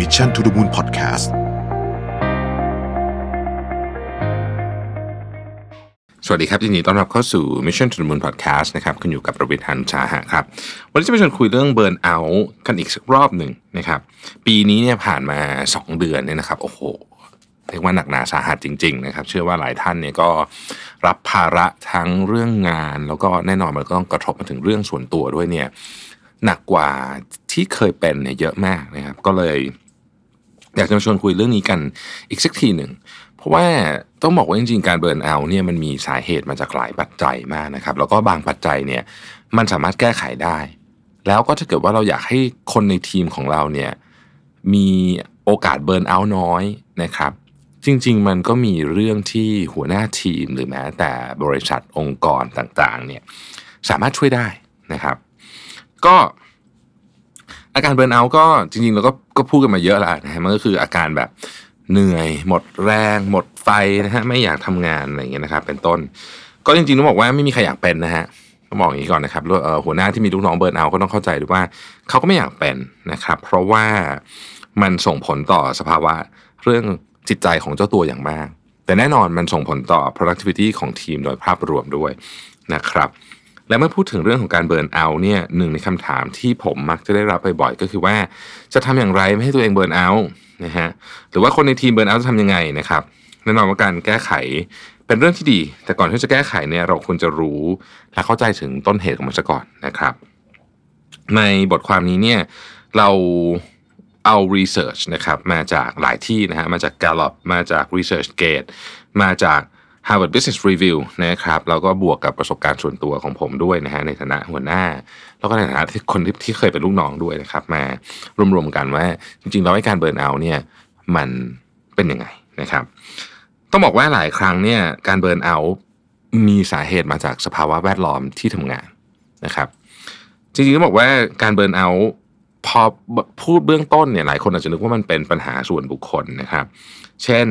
Mission to the Moon Podcast สวัสดีครับยินดีต้อนรับเข้าสู่ Mission to the Moon Podcast นะครับคุณอยู่กับประวิทย์หันชาหะครับ วันนี้จะมาชวนคุยเรื่องเบิร์นเอาท์กันอีกสักรอบหนึ่งนะครับ ปีนี้เนี่ยผ่านมา 2 เดือนเนี่ยนะครับ โอ้โหเรียกว่าหนักหนาสาหัสจริงๆนะครับ เชื่อว่าหลายท่านเนี่ยก็รับภาระทั้งเรื่องงาน แล้วก็แน่นอนมันก็ต้องกระทบมาถึงเรื่องส่วนตัวด้วยเนี่ยหนักกว่าที่เคยเป็นเนี่ยเยอะมากนะครับ ก็เลย อยากจะมาชวนคุยเรื่องนี้กันอีกสักทีหนึ่ง เพราะว่าต้องบอกว่าจริงๆ การเบิร์นเอาท์เนี่ยมันมีสาเหตุมาจากหลายปัจจัยมากนะครับ แล้วก็บางปัจจัยเนี่ยมันสามารถแก้ไขได้ แล้วก็ถ้าเกิดว่าเราอยากให้คนในทีมของเราเนี่ยมีโอกาสเบิร์นเอาท์น้อยนะครับจริง ๆ มันก็มีเรื่องที่หัวหน้าทีมหรือแม้แต่บริษัทองค์กรต่างๆเนี่ยสามารถช่วยได้นะครับ ก็ อาการเบิร์นเอาก็จริงๆเราก็ก็พูดกันมาเยอะแล้วนะฮะมันก็คืออาการแบบเหนื่อย หมดแรง หมดไฟนะฮะไม่อยากทำงานอะไรอย่างเงี้ยนะครับเป็นต้น ก็จริงๆต้องบอกว่าไม่มีใครอยากเป็นนะฮะต้องบอกอย่างนี้ก่อนนะครับแล้วหัวหน้าที่มีลูกน้องเบิร์นเอาก็ต้องเข้าใจด้วยว่าเขาก็ไม่อยากเป็นนะครับ เพราะว่ามันส่งผลต่อสภาวะเรื่องจิตใจของเจ้าตัวอย่างมาก แต่แน่นอนมันส่งผลต่อ productivity ของทีมโดยภาพรวมด้วยนะครับ และเมื่อพูดถึงเรื่องของการ burnout เนี่ยหนึ่งในคำถามที่ผมมักจะได้รับบ่อยๆก็คือว่าจะทำอย่างไรไม่ให้ตัวเอง burnout นะฮะหรือว่าคนในทีม burnout จะทำยังไงนะครับแน่นอนว่าการแก้ไขเป็นเรื่องที่ดี แต่ก่อนที่จะแก้ไขเนี่ยเราควรจะรู้และเข้าใจถึงต้นเหตุของมันซะก่อนนะครับ ในบทความนี้เนี่ยเราเอา research นะครับมาจากหลายที่นะฮะมาจาก Gallup มาจาก ResearchGate มาจาก Harvard Business Review นะครับแล้วก็บวกกับประสบการณ์ส่วนตัวของผมด้วยนะฮะในฐานะหัวหน้า แล้วก็ในฐานะที่คนที่ที่เคยเป็นลูกน้องด้วยนะครับ มารวมๆกันว่าจริงๆแล้วไอ้การเบิร์นเอาเนี่ยมันเป็นยังไงนะครับ ต้องบอกว่าหลายครั้งเนี่ยการเบิร์นเอามีสาเหตุมาจากสภาวะแวดล้อมที่ทำงานนะครับ จริงๆต้องบอกว่าการเบิร์นเอาพอพูดเบื้องต้นเนี่ยหลายคนอาจจะนึกว่ามันเป็นปัญหาส่วนบุคคลนะครับ เช่น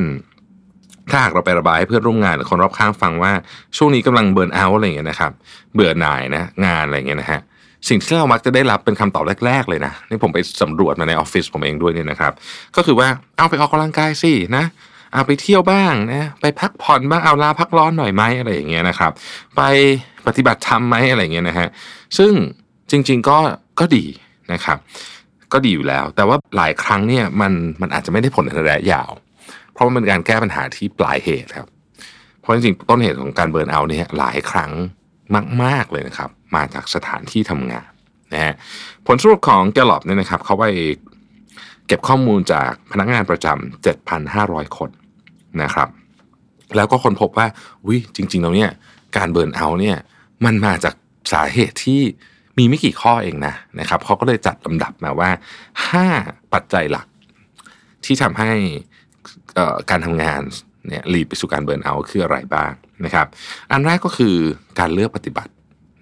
ถ้าหากเราไประบายให้เพื่อนร่วมงานหรือคนรอบข้างฟังว่าช่วงนี้กำลังเบิร์นเอาท์อะไรอย่างเงี้ยนะครับ เบื่อหน่ายนะงานอะไรอย่างเงี้ยนะฮะสิ่งที่เรามักจะได้รับเป็นคำตอบแรก ๆ เลยนะนี่ผมไปสำรวจมาในออฟฟิศผมเองด้วยเนี่ยนะครับ ก็คือว่าเอาไปออกกำลังกายสินะเอาไปเที่ยวบ้างนะไปพักผ่อนบ้างเอาลาพักร้อนหน่อยไหมอะไรอย่างเงี้ยนะครับ ไปปฏิบัติธรรมไหมอะไรอย่างเงี้ยนะฮะซึ่งจริง ๆก็ก็ดีนะครับ ก็ดีอยู่แล้ว แต่ว่าหลายครั้งเนี่ยมันมันอาจจะไม่ได้ผลในระยะยาว ราะมันเป็นการแก้ปัญหาที่ปลายเหตุครับ เพราะจริงๆต้นเหตุของการเบิร์นเอาเนี่ยหลายครั้งมาก ๆเลยนะครับ มาจากสถานที่ทำงานนะฮะผลสรุปของแกลลอบเนี่ยนะครับเขาไปเก็บข้อมูลจากพนักงานประจำ7,500 คนนะครับ แล้วก็คนพบว่าวิจริง ๆ แล้วเนี่ยการเบิร์นเอาเนี่ยมันมาจากสาเหตุที่มีไม่กี่ข้อเองนะนะครับเขาก็เลยจัดลำดับมาว่า 5 ปัจจัยหลักที่ทำให้ การทำงานเนี่ยลีดไปสู่การเบิร์นเอาท์คืออะไรบ้างนะครับ อันแรกก็คือการเลือกปฏิบัติ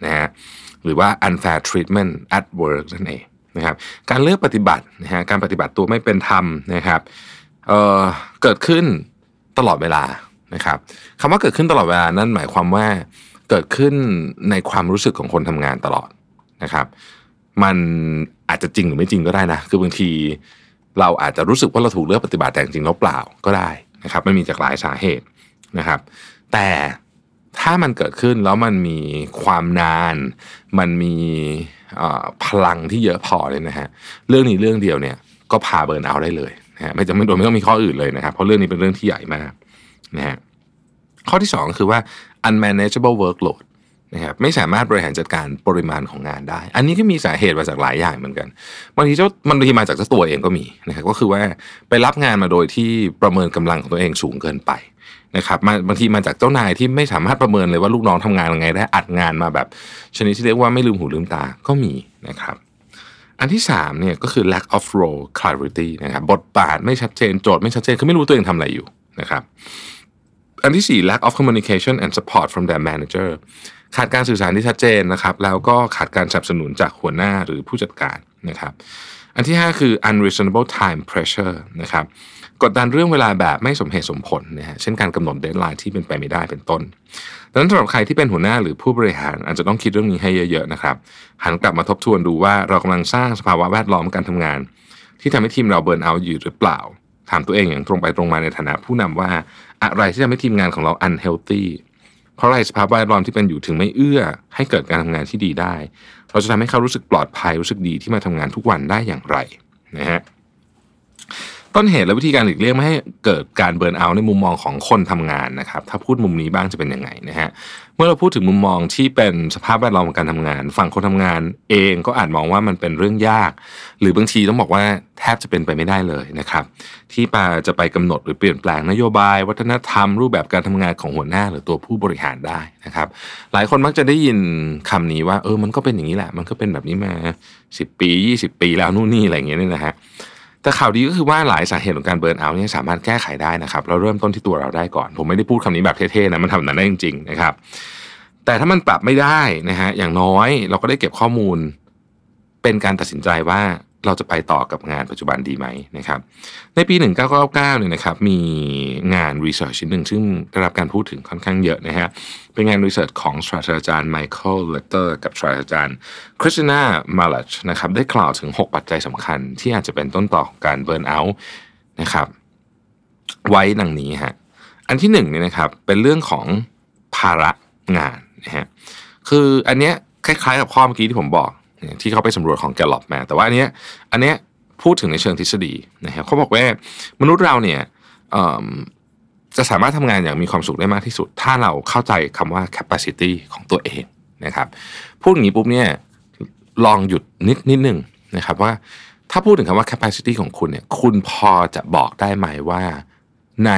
นะฮะหรือว่า unfair treatment at work นั่นเองนะครับการเลือกปฏิบัตินะฮะการปฏิบัติตัวไม่เป็นธรรมนะครับเเกิดขึ้นตลอดเวลานะครับคำว่าเกิดขึ้นตลอดเวลานั่นหมายความว่าเกิดขึ้นในความรู้สึกของคนทำงานตลอดนะครับ มันอาจจะจริงหรือไม่จริงก็ได้นะ คือบางที เราอาจจะรู้สึกว่าเราถูกเลือกปฏิบัติแต่จริงๆแล้วเปล่าก็ได้นะครับมันมีจากหลายสาเหตุนะครับ แต่ถ้ามันเกิดขึ้นแล้วมันมีความนาน มันมีพลังที่เยอะพอเลยนะฮะเรื่องนี้เรื่องเดียวเนี่ยก็พาเบิร์นเอาได้เลยนะฮะไม่จำเป็นโดยไม่ต้องมีข้ออื่นเลยนะครับ เพราะเรื่องนี้เป็นเรื่องที่ใหญ่มากนะฮะข้อที่สองคือว่า unmanageable workload นะครับไม่สามารถบริหารจัดการปริมาณของงานได้ อันนี้ก็มีสาเหตุมาจากหลายอย่างเหมือนกันบางทีเจ้าบางทีมาจากเจ้าตัวเองก็มีนะครับก็คือว่าไปรับงานมาโดยที่ประเมินกำลังของตัวเองสูงเกินไปนะครับบางทีมาจากเจ้านายที่ไม่สามารถประเมินเลยว่าลูกน้องทำงานยังไงได้อัดงานมาแบบ ชนิดที่เรียกว่าไม่ลืมหูลืมตาก็มีนะครับอันที่3เนี่ยก็คือ lack of role clarity นะครับบทบาทไม่ชัดเจนโจทย์ไม่ชัดเจนคือไม่รู้ตัวเองทำอะไรอยู่นะครับ อันที่ 4 lack of communication and support from their manager ขาดการสื่อสารที่ชัดเจนนะครับ แล้วก็ขาดการสนับสนุนจากหัวหน้าหรือผู้จัดการนะครับ อันที่ 5 คือ unreasonable time pressure นะครับ กดดันเรื่องเวลาแบบไม่สมเหตุสมผลนะฮะ เช่นการกำหนด deadline ที่เป็นไปไม่ได้เป็นต้น ดังนั้นสำหรับใครที่เป็นหัวหน้าหรือผู้บริหารอาจจะต้องคิดเรื่องนี้ให้เยอะๆนะครับ หันกลับมาทบทวนดูว่าเรากำลังสร้างสภาวะแวดล้อมการทำงาน ที่ทำให้ทีมเราเบิร์นเอาอยู่หรือเปล่า ถามตัวเองอย่างตรงไปตรงมาในฐานะผู้นำว่าอะไรที่ทำให้ทีมงานของเรา unhealthy เพราะอะไรสภาพแวดล้อมที่เป็นอยู่ถึงไม่เอื้อ ให้เกิดการทำงานที่ดีได้ เราจะทำให้เขารู้สึกปลอดภัยรู้สึกดีที่มาทำงานทุกวันได้อย่างไรนะฮะ ต้นเหตุและวิธีการหลีกเลี่ยงไม่ให้เกิดการเบิร์นเอาในมุมมองของคนทำงานนะครับ ถ้าพูดมุมนี้บ้างจะเป็นยังไงนะฮะเมื่อเราพูดถึงมุมมองที่เป็นสภาพแวดล้อมของการทำงาน ฝั่งคนทำงานเองก็อาจมองว่ามันเป็นเรื่องยาก หรือบางทีต้องบอกว่าแทบจะเป็นไปไม่ได้เลยนะครับ ที่ปาจะไปกำหนดหรือเปลี่ยนแปลงนโยบาย วัฒนธรรม รูปแบบการทำงานของหัวหน้าหรือตัวผู้บริหารได้นะครับ หลายคนมักจะได้ยินคำนี้ว่า เออมันก็เป็นอย่างนี้แหละ มันก็เป็นแบบนี้มา 10 ปี 20 ปีแล้วนู่นนี่อะไรอย่างเงี้ยนี่นะฮะ แต่ข่าวดีก็คือว่าหลายสาเหตุของการเบิร์นเอาท์เนี่ยสามารถแก้ไขได้นะครับ เราเริ่มต้นที่ตัวเราได้ก่อน ผมไม่ได้พูดคำนี้แบบเท่ๆนะมันทำแบบนั้นได้จริงๆนะครับ แต่ถ้ามันปรับไม่ได้นะฮะอย่างน้อยเราก็ได้เก็บข้อมูลเป็นการตัดสินใจว่า เราจะไปต่อกับงานปัจจุบันดีไหมนะครับ ในปี 1999เนี่ยนะครับมีงาน research ชิ้นหนึ่งซึ่งได้รับการพูดถึงค่อนข้างเยอะนะฮะเป็นงาน research ของศาสตราจารย์ไมเคิลไลเตอร์กับศาสตราจารย์คริสติน่ามาสลาชนะครับได้กล่าวถึง 6 ปัจจัยสำคัญ ที่อาจจะเป็นต้นตอของการ burnout นะครับไว้ดังนี้ฮะอันที่หนึ่งเนี่ยนะครับเป็นเรื่องของภาระงานนะฮะคืออันเนี้ยคล้ายๆกับข้อเมื่อกี้ที่ผมบอก ที่เขาไปสำรวจของแกลลอบมา แต่ว่าอันเนี้ยอันเนี้ยพูดถึงในเชิงทฤษฎีนะครับเขาบอกว่ามนุษย์เราเนี่ยจะสามารถทำงานอย่างมีความสุขได้มากที่สุด ถ้าเราเข้าใจคำว่า capacity ของตัวเองนะครับพูดอย่างนี้ปุ๊บเนี่ยลองหยุดนิดนิดหนึ่งนะครับว่าถ้าพูดถึงคำว่า capacity ของคุณเนี่ยคุณพอจะบอกได้ไหมว่าใน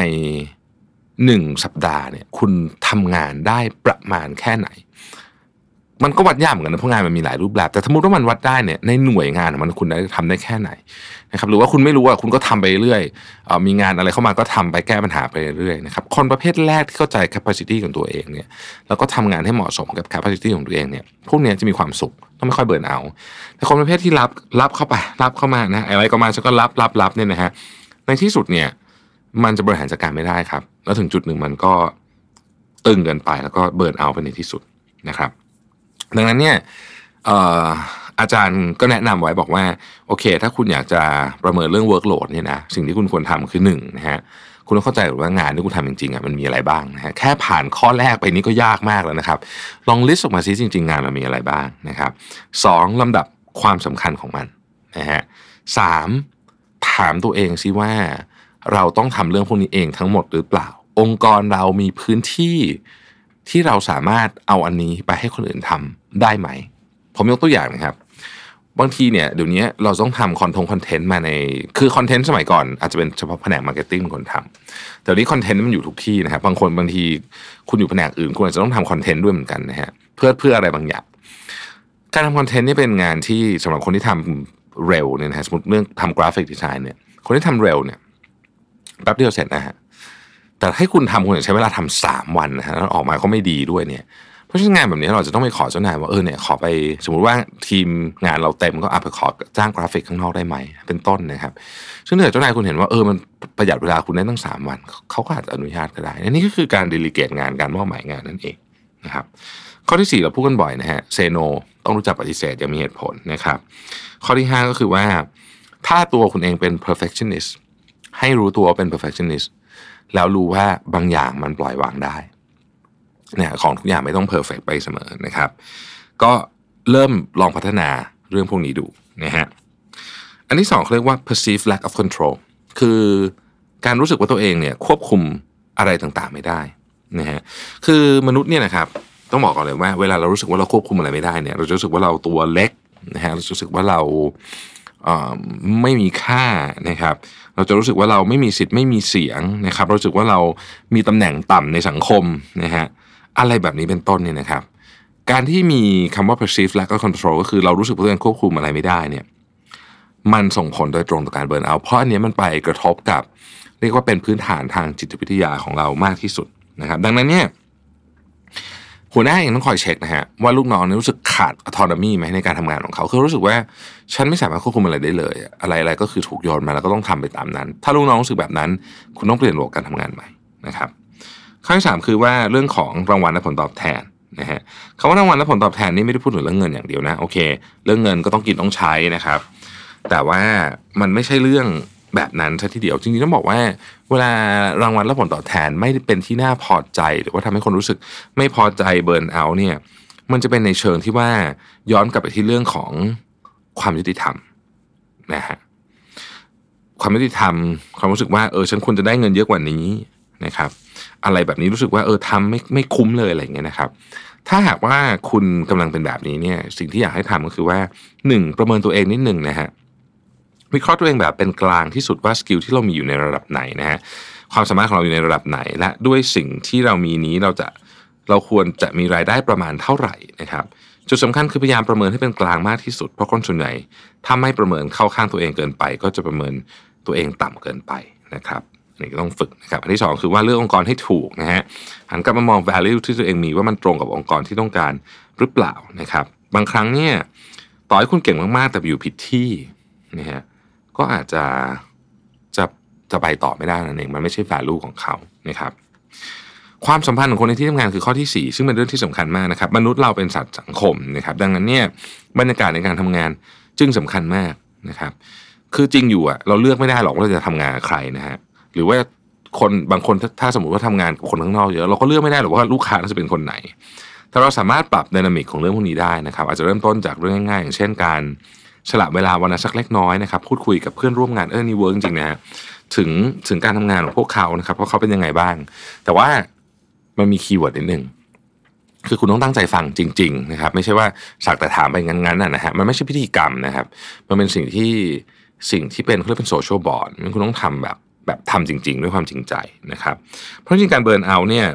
หนึ่งสัปดาห์เนี่ยคุณทำงานได้ประมาณแค่ไหน มันก็วัดยากเหมือนกันนะเพราะงานมันมีหลายรูปแบบ แต่สมมติว่ามันวัดได้เนี่ยในหน่วยงานมันคุณได้ทำได้แค่ไหนนะครับหรือว่าคุณไม่รู้ว่าคุณก็ทำไปเรื่อยมีงานอะไรเข้ามาก็ทำไปแก้ปัญหาไปเรื่อยนะครับคนประเภทแรกที่เข้าใจ capacity ของตัวเองเนี่ยแล้วก็ทำงานให้เหมาะสมกับ capacity ของตัวเองเนี่ยพวกนี้จะมีความสุขต้องไม่ค่อยเบื่อเอาแต่คนประเภทที่รับรับเข้าไปรับเข้ามานะอะไรก็มาฉันก็รับรับรับเนี่ยนะฮะในที่สุดเนี่ยมันจะบริหารจัดการไม่ได้ครับ แล้วถึงจุดหนึ่งมันก็ตึงเกินไปแล้วก็เบิร์นเอาไปในที่สุดนะครับ ดังนั้นเนี่ยอาจารย์ก็แนะนำไว้บอกว่า โอเค ถ้าคุณอยากจะประเมินเรื่อง workload เนี่ยนะสิ่งที่คุณควรทำคือหนึ่งนะฮะคุณต้องเข้าใจว่างานที่คุณทำจริงๆอะมันมีอะไรบ้างนะฮะแค่ผ่านข้อแรกไปนี้ก็ยากมากแล้วนะครับ ลอง list ออกมาซิจริง ๆ งานมันมีอะไรบ้างนะครับสองลำดับความสำคัญของมันนะฮะสามถามตัวเองซิว่า เราต้องทำเรื่องพวกนี้เองทั้งหมดหรือเปล่า องค์กรเรามีพื้นที่ ที่เราสามารถเอาอันนี้ไปให้คนอื่นทำได้ไหม ผมยกตัวอย่างนะครับ บางทีเนี่ยเดี๋ยวนี้เราต้องทำคอนทง content มาใน คือ content สมัยก่อน อาจจะเป็นเฉพาะแผนก marketing คนทำแต่นี้ content มันอยู่ทุกที่นะครับ บางคนบางทีคุณอยู่แผนกอื่น คุณอาจจะต้องทำ content ด้วยเหมือนกันนะฮะเพื่อเพื่ออะไรบางอย่างการทำ content นี่เป็นงานที่สำหรับคนที่ทำเร็วเนี่ยนะสมมติเรื่องทำ graphic design เนี่ยคนที่ทำเร็วเนี่ยแป๊บเดียวเสร็จนะฮะ แต่ให้คุณทำคุณใช้เวลาทำสามวันนะฮะแล้วออกมาก็ไม่ดีด้วยเนี่ยเพราะฉะนั้นงานแบบนี้เราจะต้องไปขอเจ้านายว่าเออเนี่ยขอไปสมมุติว่าทีมงานเราเต็มก็อาไปขอจ้างกราฟิกข้างนอกได้ไหมเป็นต้นนะครับซึ่งถ้าเจ้านายคุณเห็นว่าเออมันประหยัดเวลาคุณได้ตั้งสามวันเขาก็อาจจะอนุญาตก็ได้นี่ก็คือการดีลิเกตงานการมอบหมายงานนั่นเองนะครับข้อที่ 4 เราพูดกันบ่อยนะฮะเซโนต้องรู้จักปฏิเสธอย่างมีเหตุผลนะครับข้อที่ 5 ก็คือว่า ถ้าตัวคุณเองเป็น perfectionist ให้รู้ตัวว่าเป็น perfectionist แล้วรู้ว่าบางอย่างมันปล่อยวางได้เนี่ยของทุกอย่างไม่ต้องเพอร์เฟกไปเสมอนะครับ ก็เริ่มลองพัฒนาเรื่องพวกนี้ดูนะฮะอันที่สองเขาเรียกว่า perceived lack of control คือการรู้สึกว่าตัวเองเนี่ยควบคุมอะไรต่างๆไม่ได้นะฮะคือมนุษย์เนี่ยนะครับต้องบอกก่อนเลยว่าเวลาเรารู้สึกว่าเราควบคุมอะไรไม่ได้เนี่ยเราจะรู้สึกว่าเราตัวเล็กนะฮะเราจะรู้สึกว่าเราไม่มีค่านะครับ เราจะรู้สึกว่าเราไม่มีสิทธิ์ไม่มีเสียงนะครับ รู้สึกว่าเรามีตำแหน่งต่ำในสังคมนะฮะอะไรแบบนี้เป็นต้นเนี่ยนะครับ การที่มีคำว่า perceive และก็ control ก็คือเรารู้สึกว่าตัวเองควบคุมอะไรไม่ได้เนี่ยมันส่งผลโดยตรงต่อการเบิร์นเอา เพราะอันนี้มันไปกระทบกับ เรียกว่าเป็นพื้นฐานทางจิตวิทยาของเรามากที่สุดนะครับ ดังนั้นเนี่ย หัวหน้าเองต้องคอยเช็คนะฮะว่าลูกน้องนี่รู้สึกขาดอัตโนมีไหมในการทำงานของเขาคือรู้สึกว่าฉันไม่สามารถควบคุมอะไรได้เลย อะไรอะไรก็คือถูกโยนมาแล้วก็ต้องทำไปตามนั้น ถ้าลูกน้องรู้สึกแบบนั้น คุณต้องเปลี่ยนระบบการทำงานใหม่นะครับข้อที่สามคือว่าเรื่องของรางวัลและผลตอบแทนนะฮะคำว่ารางวัลและผลตอบแทนนี่ไม่ได้พูดถึงเรื่องเงินอย่างเดียวนะโอเค เรื่องเงินก็ต้องกินต้องใช้นะครับ แต่ว่ามันไม่ใช่เรื่อง แบบนั้นซะทีเดียวจริงๆต้องบอกว่า เวลารางวัลและผลตอบแทนไม่เป็นที่น่าพอใจ หรือว่าทำให้คนรู้สึกไม่พอใจเบิร์นเอาเนี่ย มันจะเป็นในเชิงที่ว่าย้อนกลับไปที่เรื่องของความยุติธรรมนะฮะความยุติธรรม ความรู้สึกว่าเออฉันควรจะได้เงินเยอะกว่านี้นะครับ อะไรแบบนี้รู้สึกว่าเออทำไม่ไม่คุ้มเลยอะไรเงี้ยนะครับ ถ้าหากว่าคุณกำลังเป็นแบบนี้เนี่ย สิ่งที่อยากให้ทำก็คือว่าหนึ่งประเมินตัวเองนิดหนึ่งนะฮะ วิเคราะห์ตัวเองแบบเป็นกลางที่สุดว่าสกิลที่เรามีอยู่ในระดับไหนนะฮะความสามารถของเราอยู่ในระดับไหน และด้วยสิ่งที่เรามีนี้เราจะเราควรจะมีรายได้ประมาณเท่าไหร่นะครับจุดสำคัญคือพยายามประเมินให้เป็นกลางมากที่สุด เพราะคนส่วนใหญ่ถ้าไม่ประเมินเข้าข้างตัวเองเกินไป ก็จะประเมินตัวเองต่ำเกินไปนะครับนี่ก็ต้องฝึกนะครับอันที่ 2 คือว่าเลือกองค์กรให้ถูกนะฮะหันกลับมามอง value ที่ตัวเองมีว่ามันตรงกับองค์กรที่ต้องการหรือเปล่านะครับ บางครั้งเนี่ยต่อให้คุณเก่งมากๆแต่อยู่ผิดที่นะฮะ ก็อาจจะจะจะไปต่อไม่ได้นั่นเอง มันไม่ใช่ value ของเขานะครับ ความสัมพันธ์ของคนในที่ทำงานคือข้อที่ 4 ซึ่งเป็นเรื่องที่สำคัญมากนะครับ มนุษย์เราเป็นสัตว์สังคมนะครับ ดังนั้นเนี่ยบรรยากาศในการทำงานจึงสำคัญมากนะครับ คือจริงอยู่อะเราเลือกไม่ได้หรอกว่าเราจะทำงานกับใครนะฮะหรือว่าคนบางคนถ้าสมมติว่าทำงานกับคนข้างนอกเยอะเราก็เลือกไม่ได้หรอกว่าลูกค้าจะเป็นคนไหน แต่เราสามารถปรับ dynamic ของเรื่องพวกนี้ได้นะครับ อาจจะเริ่มต้นจากเรื่องง่ายๆอย่างเช่นการ สละเวลาวันละสักเล็กน้อยนะครับพูดคุยกับเพื่อนร่วมงานเออนี่ work จริงๆนะถึงถึงการทำงานของพวกเขานะครับว่าเขาเป็นยังไงบ้าง แต่ว่ามันมี keyword นิดนึงคือคุณต้องตั้งใจฟังจริง ๆ นะครับ ไม่ใช่ว่าสักแต่ถามไปงั้นๆนะฮะมันไม่ใช่พิธีกรรมนะครับ มันเป็นสิ่งที่สิ่งที่เป็นเขาเรียกเป็น social bond มันคุณต้องทำแบบแบบทำจริง ๆ ด้วยความจริงใจนะครับ เพราะจริงการ burnout เนี่ย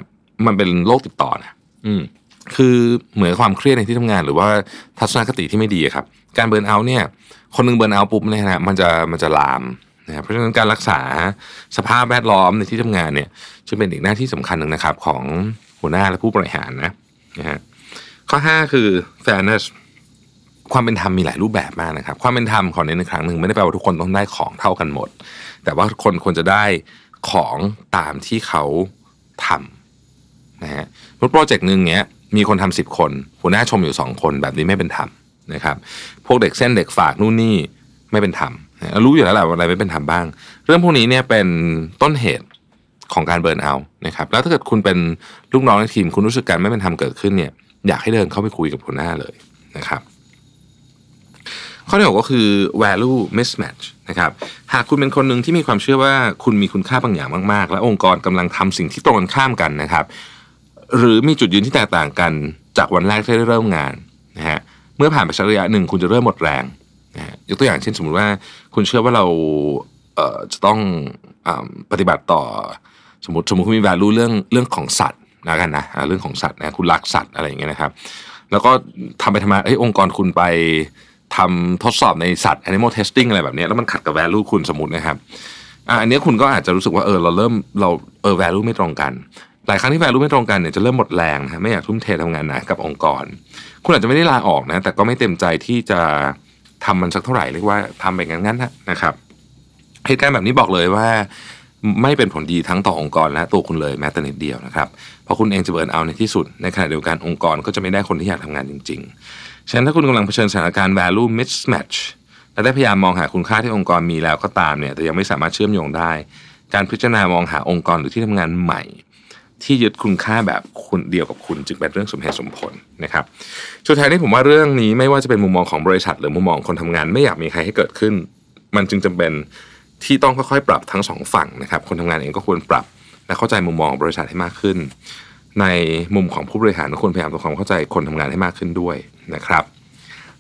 มันเป็นโรคติดต่อนะอืม คือเหมือนความเครียดในที่ทำงาน หรือว่าทัศนคติที่ไม่ดีครับ การ burnout เนี่ย คนนึง burnout ปุ๊บเนี่ยนะมันจะมันจะลามนะครับเพราะฉะนั้นการรักษาสภาพแวดล้อมในที่ทำงานเนี่ยจะเป็นอีกหน้าที่สำคัญหนึ่งนะครับ ของหัวหน้าและผู้บริหารนะนะฮะข้อ 5 คือ fairness ความเป็นธรรมมีหลายรูปแบบมากนะครับ ความเป็นธรรมขอเน้นในครั้งหนึ่งไม่ได้แปลว่าทุกคนต้องได้ของเท่ากันหมด แต่ว่าคนควรจะได้ของตามที่เขาทำนะฮะโปรเจกต์หนึ่งเนี้ย มีคนทำสิบคนหัวหน้าชมอยู่สองคนแบบนี้ไม่เป็นธรรมนะครับพวกเด็กเส้นเด็กฝากนู่นนี่ไม่เป็นธรรมรู้อยู่แล้วแหละว่าอะไรไม่เป็นธรรมบ้าง เรื่องพวกนี้เนี่ยเป็นต้นเหตุของการเบิร์นเอานะครับแล้วถ้าเกิดคุณเป็นลูกน้องในทีมคุณรู้สึกการไม่เป็นธรรมเกิดขึ้นเนี่ยอยากให้เดินเข้าไปคุยกับหัวหน้าเลยนะครับ ข้อที่หกก็คือ value mismatch นะครับหากคุณเป็นคนหนึ่งที่มีความเชื่อว่าคุณมีคุณค่าบางอย่างมากๆ และองค์กรกำลังทำสิ่งที่ตรงกันข้ามกันนะครับ หรือมีจุดยืนที่แตกต่างกันจากวันแรกที่ได้เริ่มงานนะฮะเมื่อผ่านไปสักระยะหนึ่งคุณจะเริ่มหมดแรงนะฮะยกตัวอย่างเช่นสมมติว่า คุณเชื่อว่าเราเอ่อจะต้องอปฏิบัติต่อสมมติสมมติคุณมี value เรื่องเรื่องของสัตว์นะกันนะเรื่องของสัตว์นะคุณรักสัตว์อะไรอย่างเงี้ยนะครับ แล้วก็ทำไปทำมาเฮ้ยองค์กรคุณไปทำทดสอบในสัตว์ animal testing อะไรแบบนี้แล้วมันขัดกับ value คุณสมมตินะครับอันนี้คุณก็อาจจะรู้สึกว่าเออเราเริ่มเราเออ value ไม่ตรงกัน หลายครั้งที่ value ไม่ตรงกันเนี่ยจะเริ่มหมดแรงนะไม่อยากทุ่มเททำงานหนะกับองค์กร คุณอาจจะไม่ได้ลาออกนะแต่ก็ไม่เต็มใจที่จะทำมันสักเท่าไหร่เรียกว่าทำไปงั้นๆนะครับเหตุการณ์แบบนี้บอกเลยว่าไม่เป็นผลดีทั้งต่อองค์กรและตัวคุณเลยแม้แต่นิดเดียวนะครับเพราะคุณเองจะเบิร์นเอาในที่สุด ในขณะเดียวกันองค์กรก็จะไม่ได้คนที่อยากทำงานจริง ๆ ฉะนั้นถ้าคุณกำลังเผชิญสถานการณ์ value mismatch และได้พยายามมองหาคุณค่าที่องค์กรมีแล้วก็ตามเนี่ยแต่ยังไม่สามารถเชื่อมโยงได้ การพิจารณามองหาองค์กรหรือที่ทำงานใหม่ ที่ยึดคุณค่าแบบคุณเดียวกับคุณ จึงเป็นเรื่องสมเหตุสมผลนะครับสุดท้ายนี้ผมว่าเรื่องนี้ไม่ว่าจะเป็นมุมมองของบริษัท หรือมุมมองคนทำงาน ไม่อยากมีใครให้เกิดขึ้น มันจึงจำเป็นที่ต้องค่อยๆ ปรับทั้งสองฝั่งนะครับ คนทำงานเองก็ควรปรับและเข้าใจมุมมองของบริษัทให้มากขึ้น ในมุมของผู้บริหารก็ควรพยายามทำความเข้าใจคนทำงานให้มากขึ้นด้วยนะครับ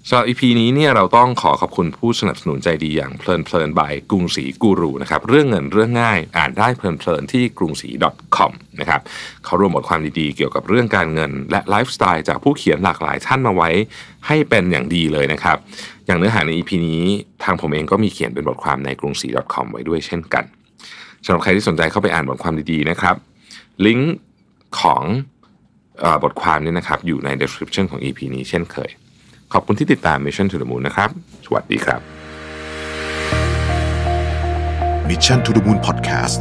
สำหรับ EP นี้เนี่ยเราต้องขอขอบคุณผู้สนับสนุนใจดีอย่างเพลินเพลินบายกรุงศรีกูรูนะครับเรื่องเงินเรื่องง่ายอ่านได้เพลินเพลินที่กรุงศรี .com นะครับเขารวมบทความดีๆ เกี่ยวกับเรื่องการเงิน และไลฟ์สไตล์จากผู้เขียนหลากหลายท่านมาไว้ให้เป็นอย่างดีเลยนะครับ อย่างเนื้อหาใน EP นี้ทางผมเองก็มีเขียนเป็นบทความในกรุงศรี .com ไว้ด้วยเช่นกันสำหรับใครที่สนใจเข้าไปอ่านบทความดีๆนะครับลิงก์ของบทความนี้นะครับอยู่ใน description ของ EP นี้เช่นเคย ขอบคุณที่ติดตาม Mission to the Moon นะครับ สวัสดีครับ Mission to the Moon Podcast